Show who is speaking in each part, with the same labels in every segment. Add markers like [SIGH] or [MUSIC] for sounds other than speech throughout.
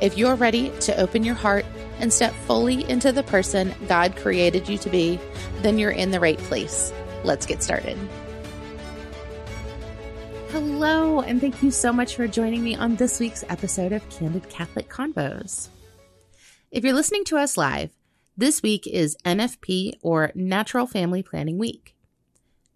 Speaker 1: If you're ready to open your heart and step fully into the person God created you to be, then you're in the right place. Let's get started. Hello, and thank you so much for joining me on this week's episode of Candid Catholic Convos. If you're listening to us live, this week is NFP or Natural Family Planning Week.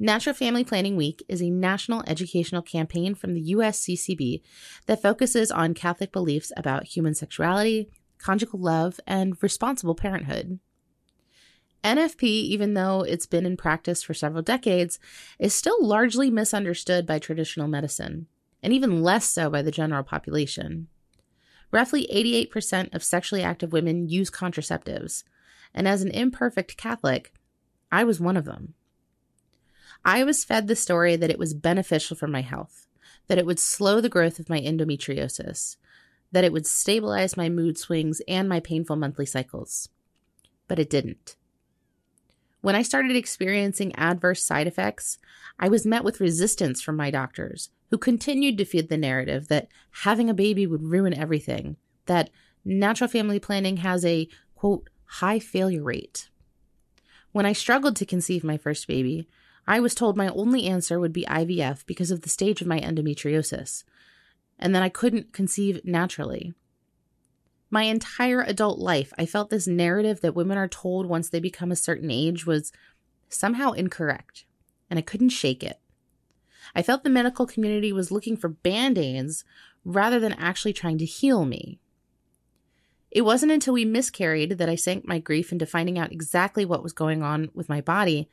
Speaker 1: Natural Family Planning Week is a national educational campaign from the USCCB that focuses on Catholic beliefs about human sexuality, conjugal love, and responsible parenthood. NFP, even though it's been in practice for several decades, is still largely misunderstood by traditional medicine, and even less so by the general population. Roughly 88% of sexually active women use contraceptives, and as an imperfect Catholic, I was one of them. I was fed the story that it was beneficial for my health, that it would slow the growth of my endometriosis, that it would stabilize my mood swings and my painful monthly cycles. But it didn't. When I started experiencing adverse side effects, I was met with resistance from my doctors, who continued to feed the narrative that having a baby would ruin everything, that natural family planning has a, quote, high failure rate. When I struggled to conceive my first baby, I was told my only answer would be IVF because of the stage of my endometriosis, and that I couldn't conceive naturally. My entire adult life, I felt this narrative that women are told once they become a certain age was somehow incorrect, and I couldn't shake it. I felt the medical community was looking for band aids rather than actually trying to heal me. It wasn't until we miscarried that I sank my grief into finding out exactly what was going on with my body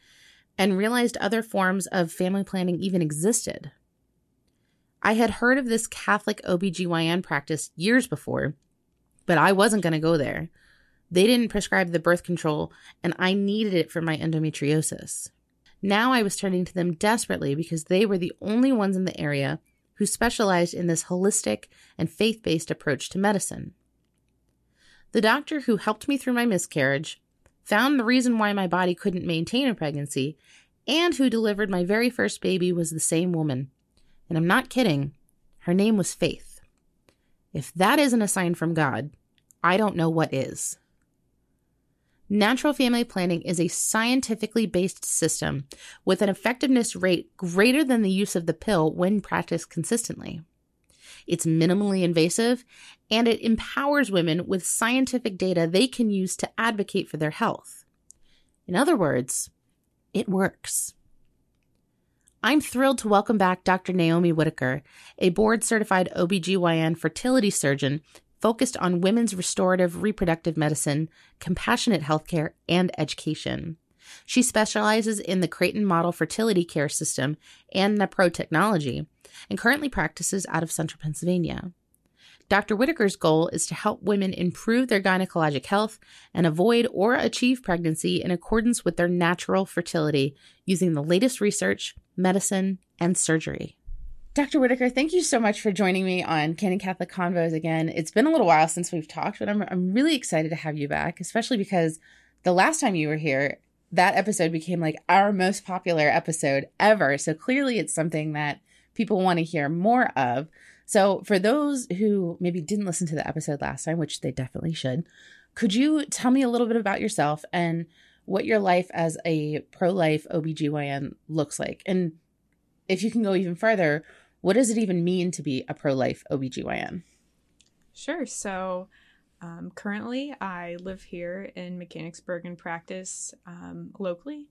Speaker 1: and realized other forms of family planning even existed. I had heard of this Catholic OBGYN practice years before, but I wasn't going to go there. They didn't prescribe the birth control, and I needed it for my endometriosis. Now I was turning to them desperately because they were the only ones in the area who specialized in this holistic and faith based approach to medicine. The doctor who helped me through my miscarriage found the reason why my body couldn't maintain a pregnancy, and who delivered my very first baby was the same woman. And I'm not kidding, her name was Faith. If that isn't a sign from God, I don't know what is. Natural family planning is a scientifically based system with an effectiveness rate greater than the use of the pill when practiced consistently. It's minimally invasive and it empowers women with scientific data they can use to advocate for their health. In other words, it works. I'm thrilled to welcome back Dr. Naomi Whittaker, a board certified OBGYN fertility surgeon focused on women's restorative reproductive medicine, compassionate healthcare, and education. She specializes in the Creighton Model Fertility Care System and NaPro technology and currently practices out of central Pennsylvania. Dr. Whittaker's goal is to help women improve their gynecologic health and avoid or achieve pregnancy in accordance with their natural fertility using the latest research, medicine, and surgery. Dr. Whittaker, thank you so much for joining me on Candid Catholic Convos again. It's been a little while since we've talked, but I'm, I'm really excited to have you back, especially because the last time you were here, that episode became like our most popular episode ever. So clearly it's something that people want to hear more of. So for those who maybe didn't listen to the episode last time, which they definitely should, could you tell me a little bit about yourself and what your life as a pro-life OBGYN looks like? And if you can go even further, what does it even mean to be a pro-life OBGYN?
Speaker 2: Sure. So um, currently, I live here in Mechanicsburg and practice um, locally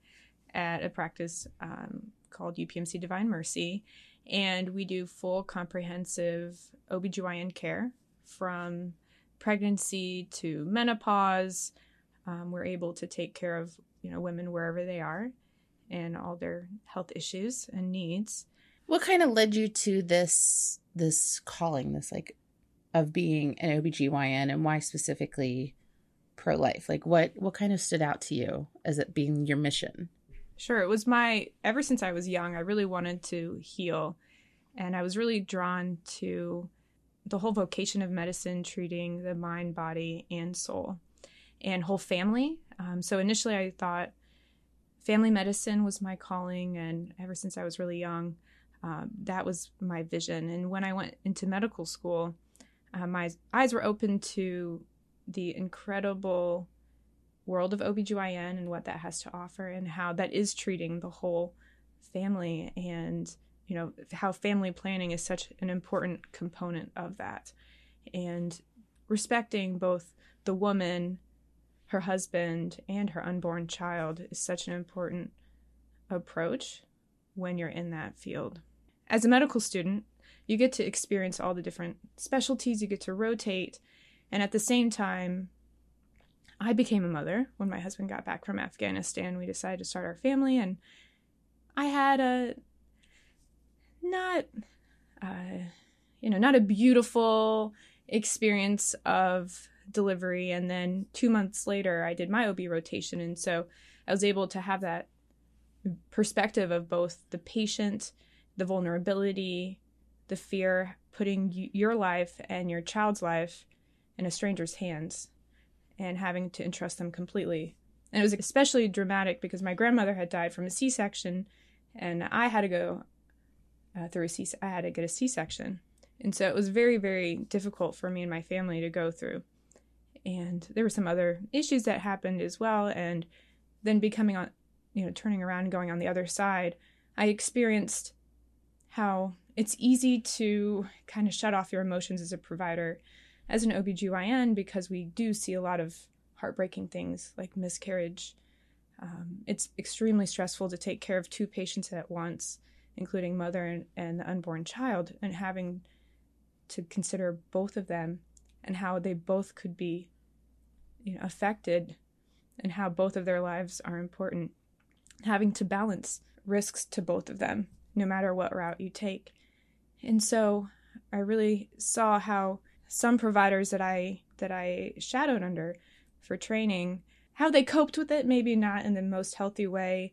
Speaker 2: at a practice um, called UPMC Divine Mercy. And we do full comprehensive OBGYN care from pregnancy to menopause. Um, we're able to take care of you know women wherever they are and all their health issues and needs.
Speaker 1: What kind of led you to this this calling, this like of being an OBGYN and why specifically pro life? Like what what kind of stood out to you as it being your mission?
Speaker 2: Sure. It was my ever since I was young, I really wanted to heal. And I was really drawn to the whole vocation of medicine, treating the mind, body, and soul, and whole family. Um, so initially, I thought family medicine was my calling, and ever since I was really young, um, that was my vision. And when I went into medical school, uh, my eyes were open to the incredible world of OBGYN and what that has to offer, and how that is treating the whole family and you know how family planning is such an important component of that. And respecting both the woman her husband and her unborn child is such an important approach when you're in that field. As a medical student you get to experience all the different specialties you get to rotate and at the same time i became a mother when my husband got back from afghanistan. We decided to start our family and i had a not uh, you know not a beautiful experience of delivery. And then two months later i did my ob rotation. And so i was able to have that perspective of both the patient the vulnerability the fear putting your life and your child's life in a stranger's hands and having to entrust them completely and it was especially dramatic because my grandmother had died from a c-section and i had to go uh, through a C. I had to get a C-section, and so it was very, very difficult for me and my family to go through. And there were some other issues that happened as well. And then becoming on, you know, turning around and going on the other side, I experienced how it's easy to kind of shut off your emotions as a provider, as an OBGYN, because we do see a lot of heartbreaking things like miscarriage. Um, it's extremely stressful to take care of two patients at once including mother and, and the unborn child, and having to consider both of them and how they both could be you know, affected and how both of their lives are important. Having to balance risks to both of them, no matter what route you take. And so I really saw how some providers that I that I shadowed under for training, how they coped with it, maybe not in the most healthy way,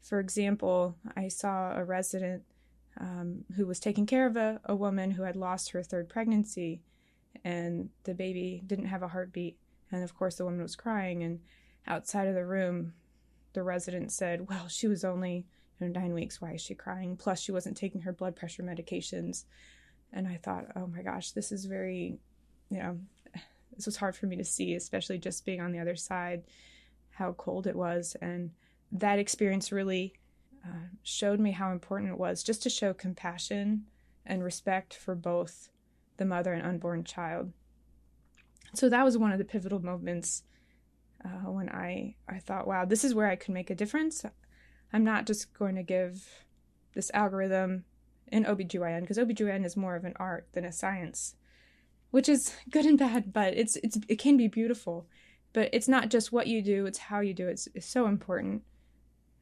Speaker 2: for example, I saw a resident um, who was taking care of a, a woman who had lost her third pregnancy, and the baby didn't have a heartbeat. And of course, the woman was crying. And outside of the room, the resident said, Well, she was only you know, nine weeks. Why is she crying? Plus, she wasn't taking her blood pressure medications. And I thought, Oh my gosh, this is very, you know, [LAUGHS] this was hard for me to see, especially just being on the other side, how cold it was. And that experience really uh, showed me how important it was just to show compassion and respect for both the mother and unborn child. So that was one of the pivotal moments uh, when I, I thought, wow, this is where I could make a difference. I'm not just going to give this algorithm in OBGYN because OBGYN is more of an art than a science, which is [LAUGHS] good and bad, but it's, it's it can be beautiful. But it's not just what you do, it's how you do it. It's, it's so important.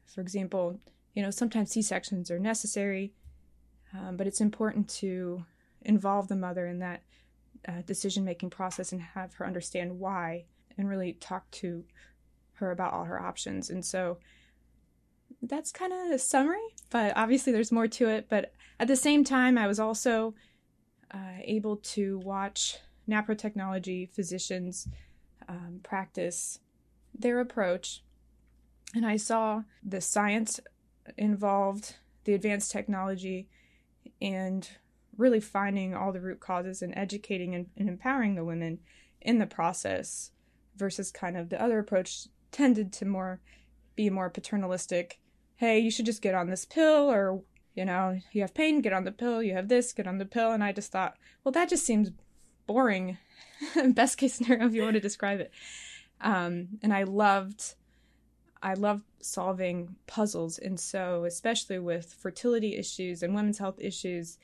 Speaker 2: For example, you know, sometimes C sections are necessary, um, but it's important to involve the mother in that uh, decision making process and have her understand why and really talk to her about all her options. And so that's kind of a summary, but obviously there's more to it. But at the same time, I was also uh, able to watch NAPRO technology physicians um, practice their approach. And I saw the science involved, the advanced technology, and really finding all the root causes and educating and, and empowering the women in the process versus kind of the other approach tended to more be more paternalistic. Hey you should just get on this pill or you know you have pain get on the pill you have this get on the pill and i just thought well that just seems boring [LAUGHS] best case scenario if you want to describe it um, and i loved I loved solving puzzles. And so, especially with fertility issues and women's health issues,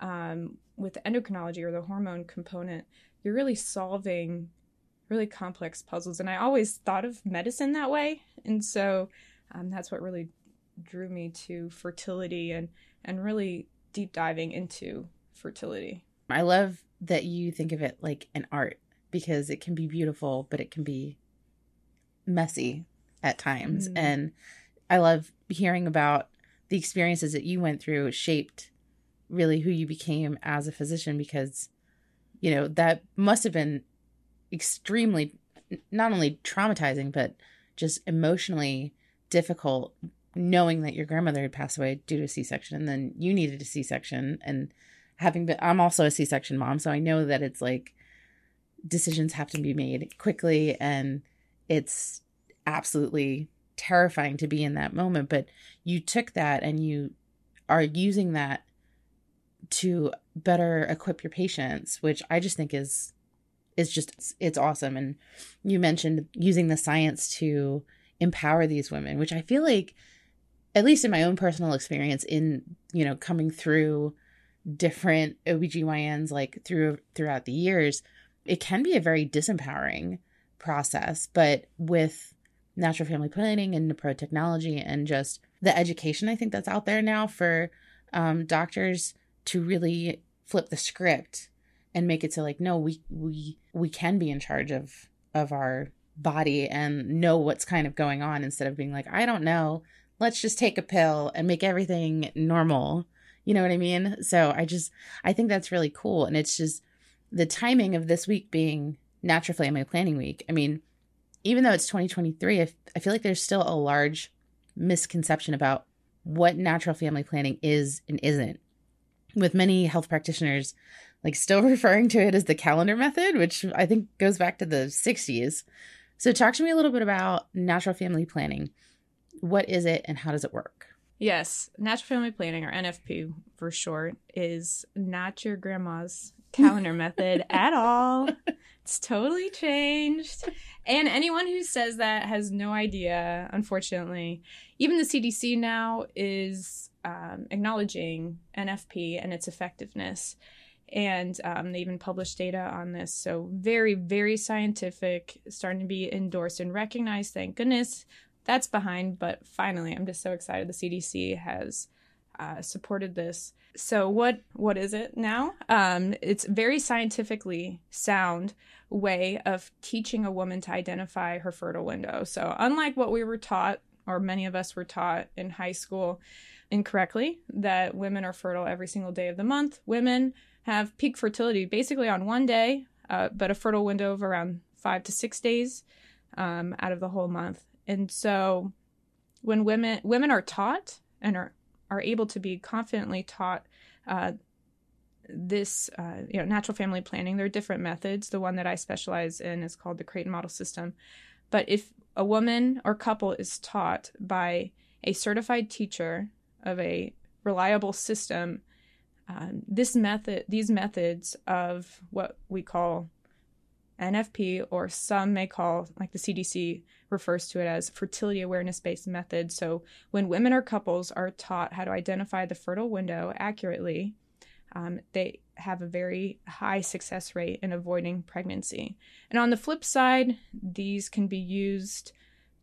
Speaker 2: um, with endocrinology or the hormone component, you're really solving really complex puzzles. And I always thought of medicine that way. And so, um, that's what really drew me to fertility and, and really deep diving into fertility.
Speaker 1: I love that you think of it like an art because it can be beautiful, but it can be messy at times. Mm. And I love hearing about the experiences that you went through shaped really who you became as a physician because you know that must have been extremely not only traumatizing but just emotionally difficult knowing that your grandmother had passed away due to a c-section and then you needed a c-section and having been i'm also a c-section mom so i know that it's like decisions have to be made quickly and it's absolutely terrifying to be in that moment but you took that and you are using that to better equip your patients which i just think is is just it's awesome and you mentioned using the science to empower these women which i feel like at least in my own personal experience in you know coming through different OBGYNs like through throughout the years it can be a very disempowering process. But with natural family planning and pro technology and just the education I think that's out there now for um, doctors to really flip the script and make it so like no we we we can be in charge of of our body and know what's kind of going on instead of being like I don't know let's just take a pill and make everything normal you know what I mean so I just I think that's really cool and it's just the timing of this week being natural family planning week I mean even though it's 2023 I, feel like there's still a large misconception about what natural family planning is and isn't with many health practitioners like still [LAUGHS] referring to it as the calendar method, which I think goes back to the 60s. So, talk to me a little bit about natural family planning. What is it and how does it work?
Speaker 2: Yes, natural family planning, or NFP for short, is not your grandma's [LAUGHS] calendar method at all. It's totally changed. And anyone who says that has no idea, unfortunately. Even the CDC now is um, acknowledging NFP and its effectiveness. And um, they even published data on this. So, very, very scientific, starting to be endorsed and recognized. Thank goodness that's behind. But finally, I'm just so excited the CDC has uh, supported this. So, what what is it now? Um, it's very scientifically sound way of teaching a woman to identify her fertile window. So, unlike what we were taught, or many of us were taught in high school incorrectly, that women are fertile every single day of the month, women have peak fertility basically on one day, uh, but a fertile window of around five to six days um, out of the whole month. And so, when women women are taught and are are able to be confidently taught uh, this uh, you know natural family planning there are different methods. The one that i specialize in is called the creighton model system. But if a woman or couple is taught by a certified teacher of a reliable system um, this method these methods of what we call nfp or some may call like the cdc refers to it as fertility awareness based method so when women or couples are taught how to identify the fertile window accurately um, they have a very high success rate in avoiding pregnancy. And on the flip side, these can be used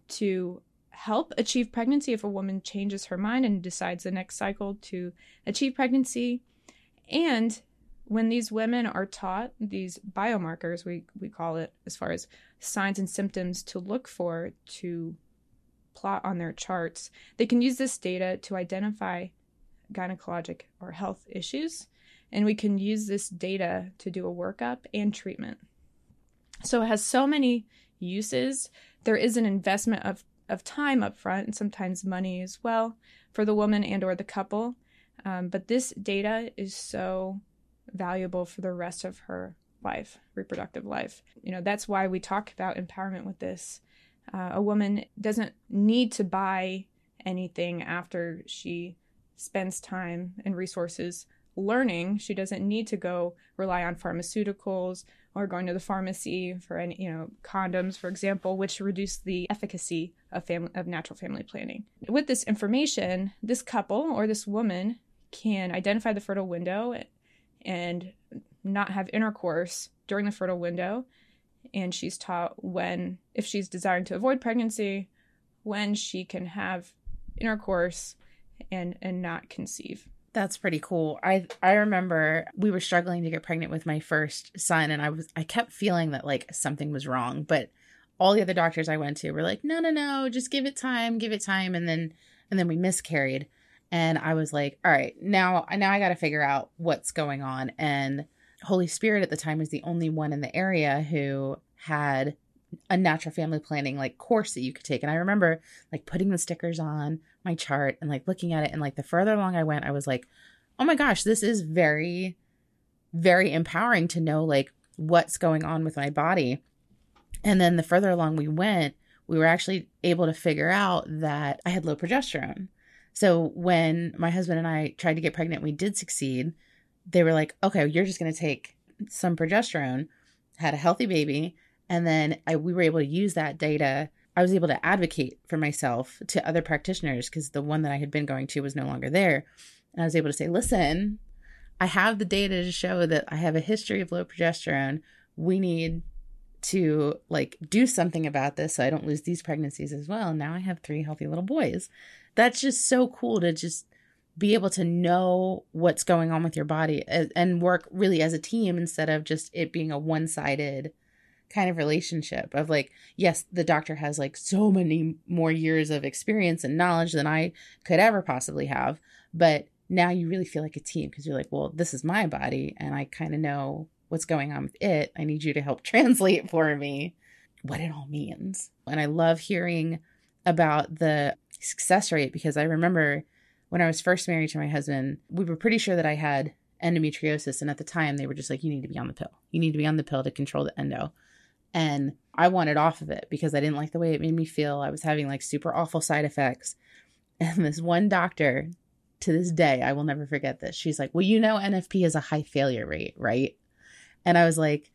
Speaker 2: to help achieve pregnancy if a woman changes her mind and decides the next cycle to achieve pregnancy. And when these women are taught these biomarkers, we, we call it, as far as signs and symptoms to look for to plot on their charts, they can use this data to identify gynecologic or health issues and we can use this data to do a workup and treatment. So it has so many uses. There is an investment of, of time up front and sometimes money as well for the woman and or the couple. Um, but this data is so valuable for the rest of her life, reproductive life. You know, that's why we talk about empowerment with this. Uh, a woman doesn't need to buy anything after she spends time and resources learning. She doesn't need to go rely on pharmaceuticals or going to the pharmacy for any, you know, condoms, for example, which reduce the efficacy of family of natural family planning. With this information, this couple or this woman can identify the fertile window and not have intercourse during the fertile window. And she's taught when, if she's desiring to avoid pregnancy, when she can have intercourse and and not conceive
Speaker 1: That's pretty cool. I I remember we were struggling to get pregnant with my first son and I was I kept feeling that like something was wrong, but all the other doctors I went to were like, "No, no, no, just give it time, give it time." And then and then we miscarried. And I was like, "All right, now now I got to figure out what's going on." And Holy Spirit at the time was the only one in the area who had a natural family planning like course that you could take. And I remember like putting the stickers on my chart and like looking at it. And like the further along I went, I was like, oh my gosh, this is very, very empowering to know like what's going on with my body. And then the further along we went, we were actually able to figure out that I had low progesterone. So when my husband and I tried to get pregnant, we did succeed. They were like, okay, you're just going to take some progesterone, had a healthy baby, and then I, we were able to use that data. I was able to advocate for myself to other practitioners because the one that I had been going to was no longer there. And I was able to say, listen, I have the data to show that I have a history of low progesterone. We need to like do something about this so I don't lose these pregnancies as well. Now I have three healthy little boys. That's just so cool to just be able to know what's going on with your body and work really as a team instead of just it being a one-sided kind of relationship of like yes the doctor has like so many more years of experience and knowledge than i could ever possibly have but now you really feel like a team because you're like well this is my body and i kind of know what's going on with it. I need you to help [LAUGHS] translate for me what it all means. And i love hearing about the success rate because i remember when i was first married to my husband we were pretty sure that i had endometriosis and at the time they were just like you need to be on the pill you need to be on the pill to control the endo and I wanted off of it because I didn't like the way it made me feel. I was having like super awful side effects. [LAUGHS] And this one doctor, to this day, I will never forget this. She's like, Well, you know, NFP has a high failure rate, right? And I was like,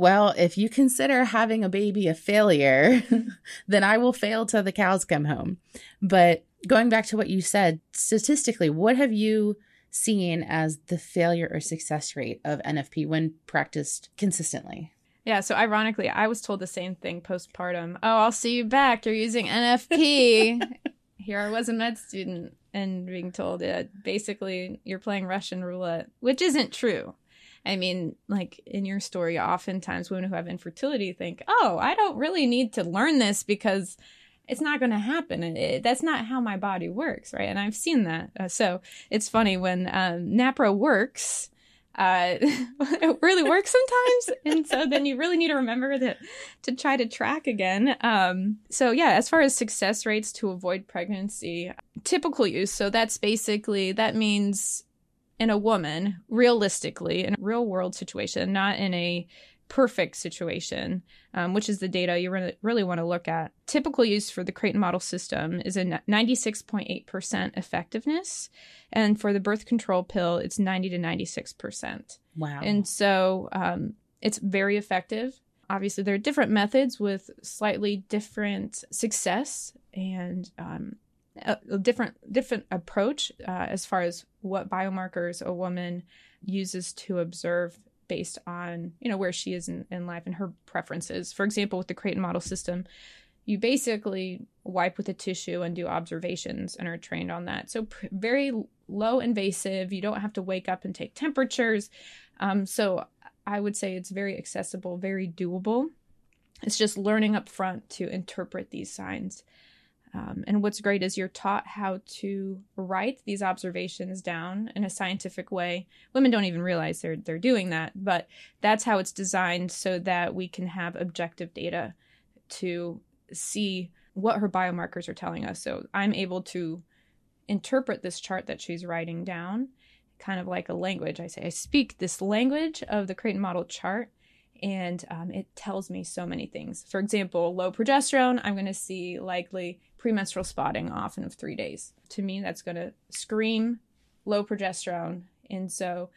Speaker 1: Well, if you consider having a baby a failure, [LAUGHS] then I will fail till the cows come home. But going back to what you said, statistically, what have you seen as the failure or success rate of NFP when practiced consistently?
Speaker 2: Yeah, so ironically, I was told the same thing postpartum. Oh, I'll see you back. You're using NFP. [LAUGHS] Here I was a med student and being told that basically you're playing Russian roulette, which isn't true. I mean, like in your story, oftentimes women who have infertility think, oh, I don't really need to learn this because it's not going to happen. It, that's not how my body works, right? And I've seen that. Uh, so it's funny when um, NAPRO works uh, [LAUGHS] it really works sometimes. and so then you really need to remember that to try to track again. Um, so yeah, as far as success rates to avoid pregnancy, typical use. So that's basically, that means in a woman, realistically, in a real world situation, not in a perfect situation, um, which is the data you really, really want to look at. Typical use for the Creighton model system is a 96.8% effectiveness. And for the birth control pill, it's 90 to 96%.
Speaker 1: Wow.
Speaker 2: And so um, it's very effective. Obviously, there are different methods with slightly different success and um, a, a, different different approach uh, as far as what biomarkers a woman uses to observe based on you know where she is in, in life and her preferences. For example with the creighton model system you basically wipe with a tissue and do observations and are trained on that. So pr- very low invasive. You don't have to wake up and take temperatures. Um, so i would say it's very accessible very doable. It's just learning up front to interpret these signs um, and what's great is you're taught how to write these observations down in a scientific way. Women don't even realize they're they're doing that, but that's how it's designed so that we can have objective data to see what her biomarkers are telling us. So I'm able to interpret this chart that she's writing down kind of like a language. I say I speak this language of the Creighton model chart and um, it tells me so many things. For example, low progesterone, I'm going to see likely premenstrual spotting often of three days. To me, that's going to scream low progesterone. And so,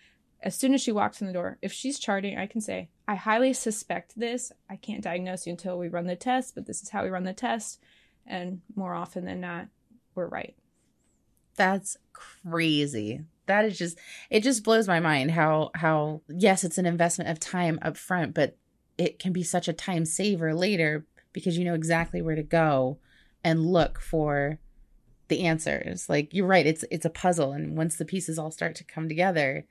Speaker 2: as soon as she walks in the door, if she's charting, I can say, I highly suspect this. I can't diagnose you until we run the test, but this is how we run the test. And more often than not, we're right.
Speaker 1: That's crazy. That is just it just blows my mind how how yes, it's an investment of time up front, but it can be such a time saver later because you know exactly where to go and look for the answers. Like you're right, it's it's a puzzle and once the pieces all start to come together,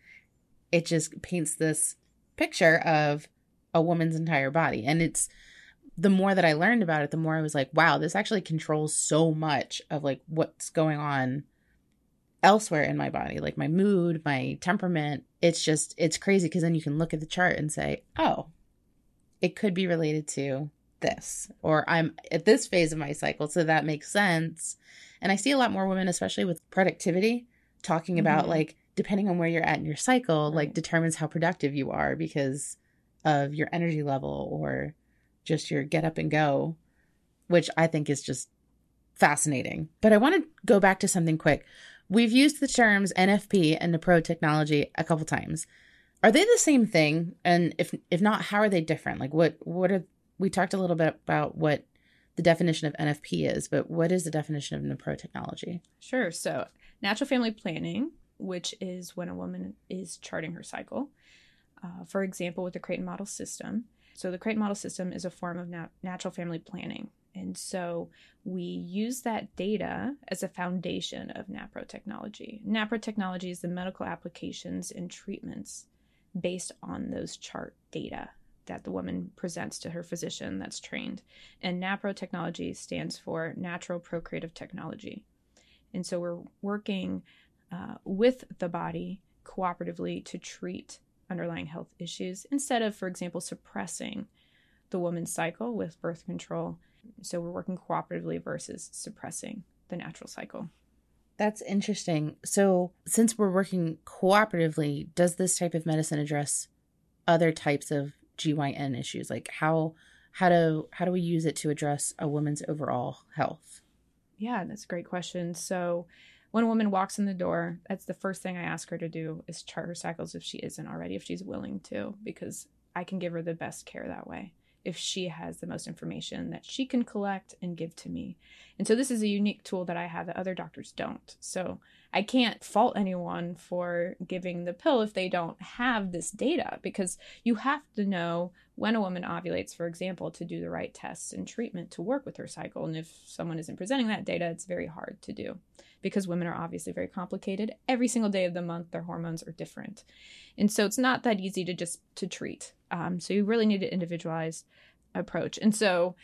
Speaker 1: it just paints this picture of a woman's entire body. And it's the more that I learned about it, the more I was like, wow, this actually controls so much of like what's going on elsewhere in my body, like my mood, my temperament. It's just, it's crazy because then you can look at the chart and say, oh, it could be related to this, or I'm at this phase of my cycle. So that makes sense. And I see a lot more women, especially with productivity, talking about mm-hmm. like, depending on where you're at in your cycle, right. like determines how productive you are because of your energy level or just your get up and go, which I think is just fascinating. But I want to go back to something quick. We've used the terms NFP and Napro technology a couple times. Are they the same thing? And if if not, how are they different? Like what what are we talked a little bit about what the definition of NFP is, but what is the definition of Napro technology?
Speaker 2: Sure. So natural family planning, which is when a woman is charting her cycle. Uh, for example, with the Creighton model system, so, the Creighton model system is a form of nat- natural family planning. And so we use that data as a foundation of NAPRO technology. NAPRO technology is the medical applications and treatments based on those chart data that the woman presents to her physician that's trained. And NAPRO technology stands for Natural Procreative Technology. And so we're working uh, with the body cooperatively to treat underlying health issues instead of, for example, suppressing the woman's cycle with birth control. So we're working cooperatively versus suppressing the natural cycle.
Speaker 1: That's interesting. So, since we're working cooperatively, does this type of medicine address other types of GYN issues? Like how how do how do we use it to address a woman's overall health?
Speaker 2: Yeah, that's a great question. So, when a woman walks in the door, that's the first thing I ask her to do is chart her cycles if she isn't already, if she's willing to, because I can give her the best care that way if she has the most information that she can collect and give to me. And so this is a unique tool that I have that other doctors don't. So I can't fault anyone for giving the pill if they don't have this data because you have to know when a woman ovulates, for example, to do the right tests and treatment to work with her cycle. And if someone isn't presenting that data, it's very hard to do because women are obviously very complicated. Every single day of the month, their hormones are different. And so it's not that easy to just to treat. Um, so you really need an individualized approach. And so,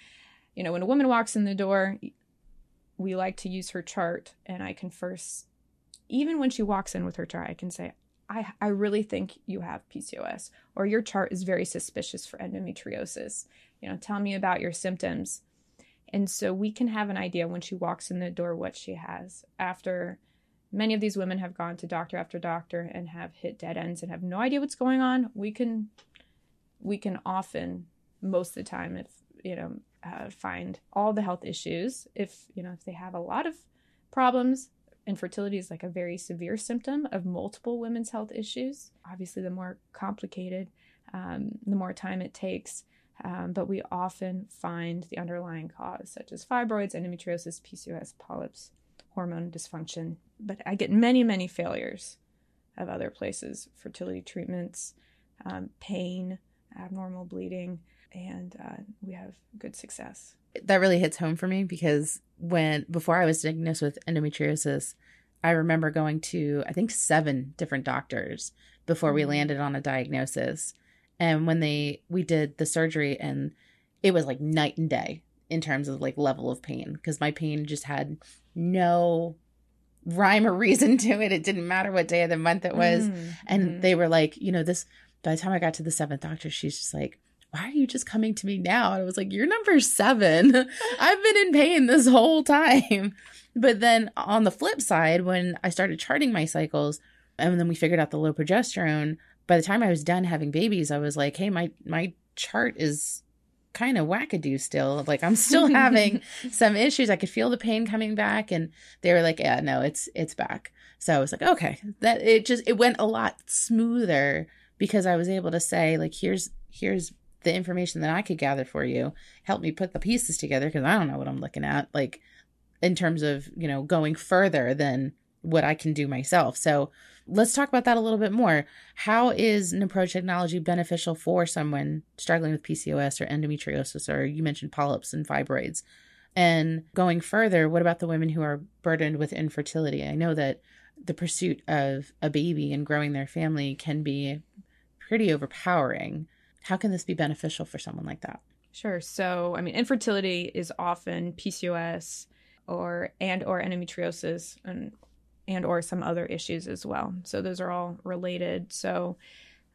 Speaker 2: you know, when a woman walks in the door, we like to use her chart and I can first even when she walks in with her chart, I can say, I, I really think you have PCOS, or your chart is very suspicious for endometriosis. You know, tell me about your symptoms. And so we can have an idea when she walks in the door what she has. After many of these women have gone to doctor after doctor and have hit dead ends and have no idea what's going on, we can we can often most of the time if you know uh, find all the health issues if you know if they have a lot of problems infertility is like a very severe symptom of multiple women's health issues. Obviously, the more complicated, um, the more time it takes. Um, but we often find the underlying cause, such as fibroids, endometriosis, PCOS, polyps, hormone dysfunction. But I get many, many failures of other places fertility treatments, um, pain, abnormal bleeding, and uh, we have good success
Speaker 1: that really hits home for me because when before I was diagnosed with endometriosis, I remember going to I think seven different doctors before we mm-hmm. landed on a diagnosis. And when they we did the surgery and it was like night and day in terms of like level of pain because my pain just had no rhyme or reason [LAUGHS] to it. It didn't matter what day of the month it was. Mm-hmm. And mm-hmm. they were like, you know, this by the time I got to the seventh doctor, she's just like, why are you just coming to me now? And I was like, you're number seven. [LAUGHS] I've been in pain this whole time. But then on the flip side, when I started charting my cycles and then we figured out the low progesterone, by the time I was done having babies, I was like, hey, my, my chart is kind of wackadoo still. Like I'm still [LAUGHS] having some issues. I could feel the pain coming back. And they were like, yeah, no, it's, it's back. So I was like, okay, that it just, it went a lot smoother because I was able to say like, here's, here's the information that I could gather for you, help me put the pieces together because I don't know what I'm looking at, like in terms of, you know, going further than what I can do myself. So let's talk about that a little bit more. How is Napro technology beneficial for someone struggling with PCOS or endometriosis, or you mentioned polyps and fibroids? And going further, what about the women who are burdened with infertility? I know that the pursuit of a baby and growing their family can be pretty overpowering. How can this be beneficial for someone like that?
Speaker 2: Sure. So, I mean, infertility is often PCOS or and or endometriosis and and or some other issues as well. So those are all related. So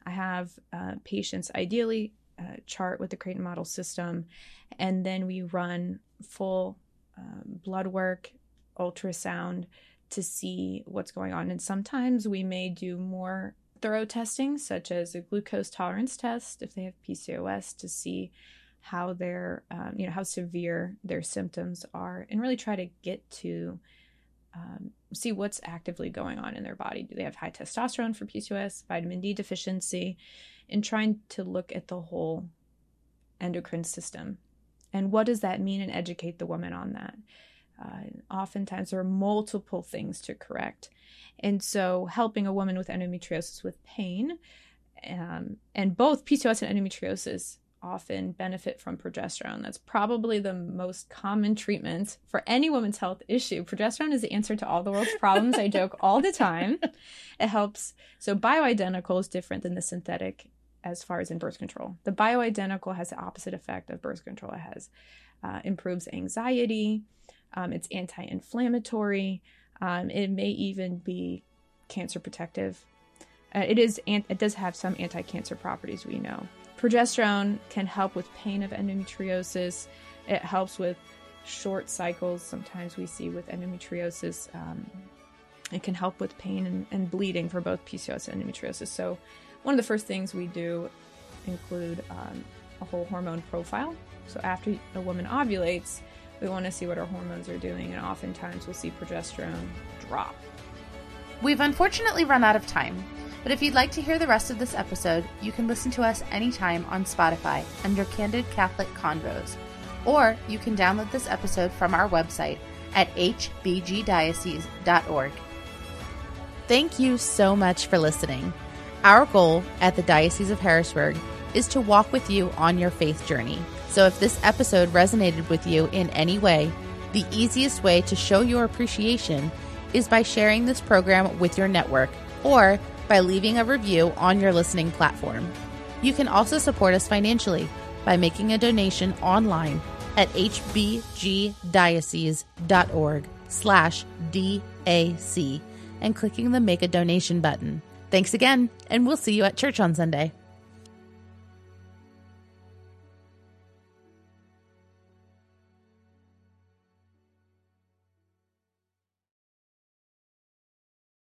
Speaker 2: I have uh, patients ideally uh, chart with the Creighton model system, and then we run full um, blood work, ultrasound to see what's going on. And sometimes we may do more thorough testing, such as a glucose tolerance test if they have PCOS, to see how their um, you know how severe their symptoms are, and really try to get to um, see what's actively going on in their body. Do they have high testosterone for PCOS, vitamin D deficiency, and trying to look at the whole endocrine system. And what does that mean and educate the woman on that? Uh, oftentimes, there are multiple things to correct. And so, helping a woman with endometriosis with pain, um, and both PCOS and endometriosis often benefit from progesterone. That's probably the most common treatment for any woman's health issue. Progesterone is the answer to all the world's problems. I joke all the time. It helps. So, bioidentical is different than the synthetic as far as in birth control. The bioidentical has the opposite effect of birth control. It has uh, improves anxiety. Um, it's anti-inflammatory. Um, it may even be cancer protective. Uh, it is. It does have some anti-cancer properties. We know. Progesterone can help with pain of endometriosis. It helps with short cycles. Sometimes we see with endometriosis, um, it can help with pain and, and, bleeding for both PCOS and endometriosis. So, one of the first things we do include um, a whole hormone profile. So, after a woman ovulates, we want to see what our hormones are doing, and oftentimes we'll see progesterone drop.
Speaker 1: We've unfortunately run out of time. But if you'd like to hear the rest of this episode, you can listen to us anytime on Spotify under Candid Catholic Convos, or you can download this episode from our website at hbgdiocese.org. Thank you so much for listening. Our goal at the Diocese of Harrisburg is to walk with you on your faith journey. So if this episode resonated with you in any way, the easiest way to show your appreciation is by sharing this program with your network or by leaving a review on your listening platform. You can also support us financially by making a donation online at hbgdiocese.org slash DAC and clicking the Make a Donation button. Thanks again, and we'll see you at church on Sunday.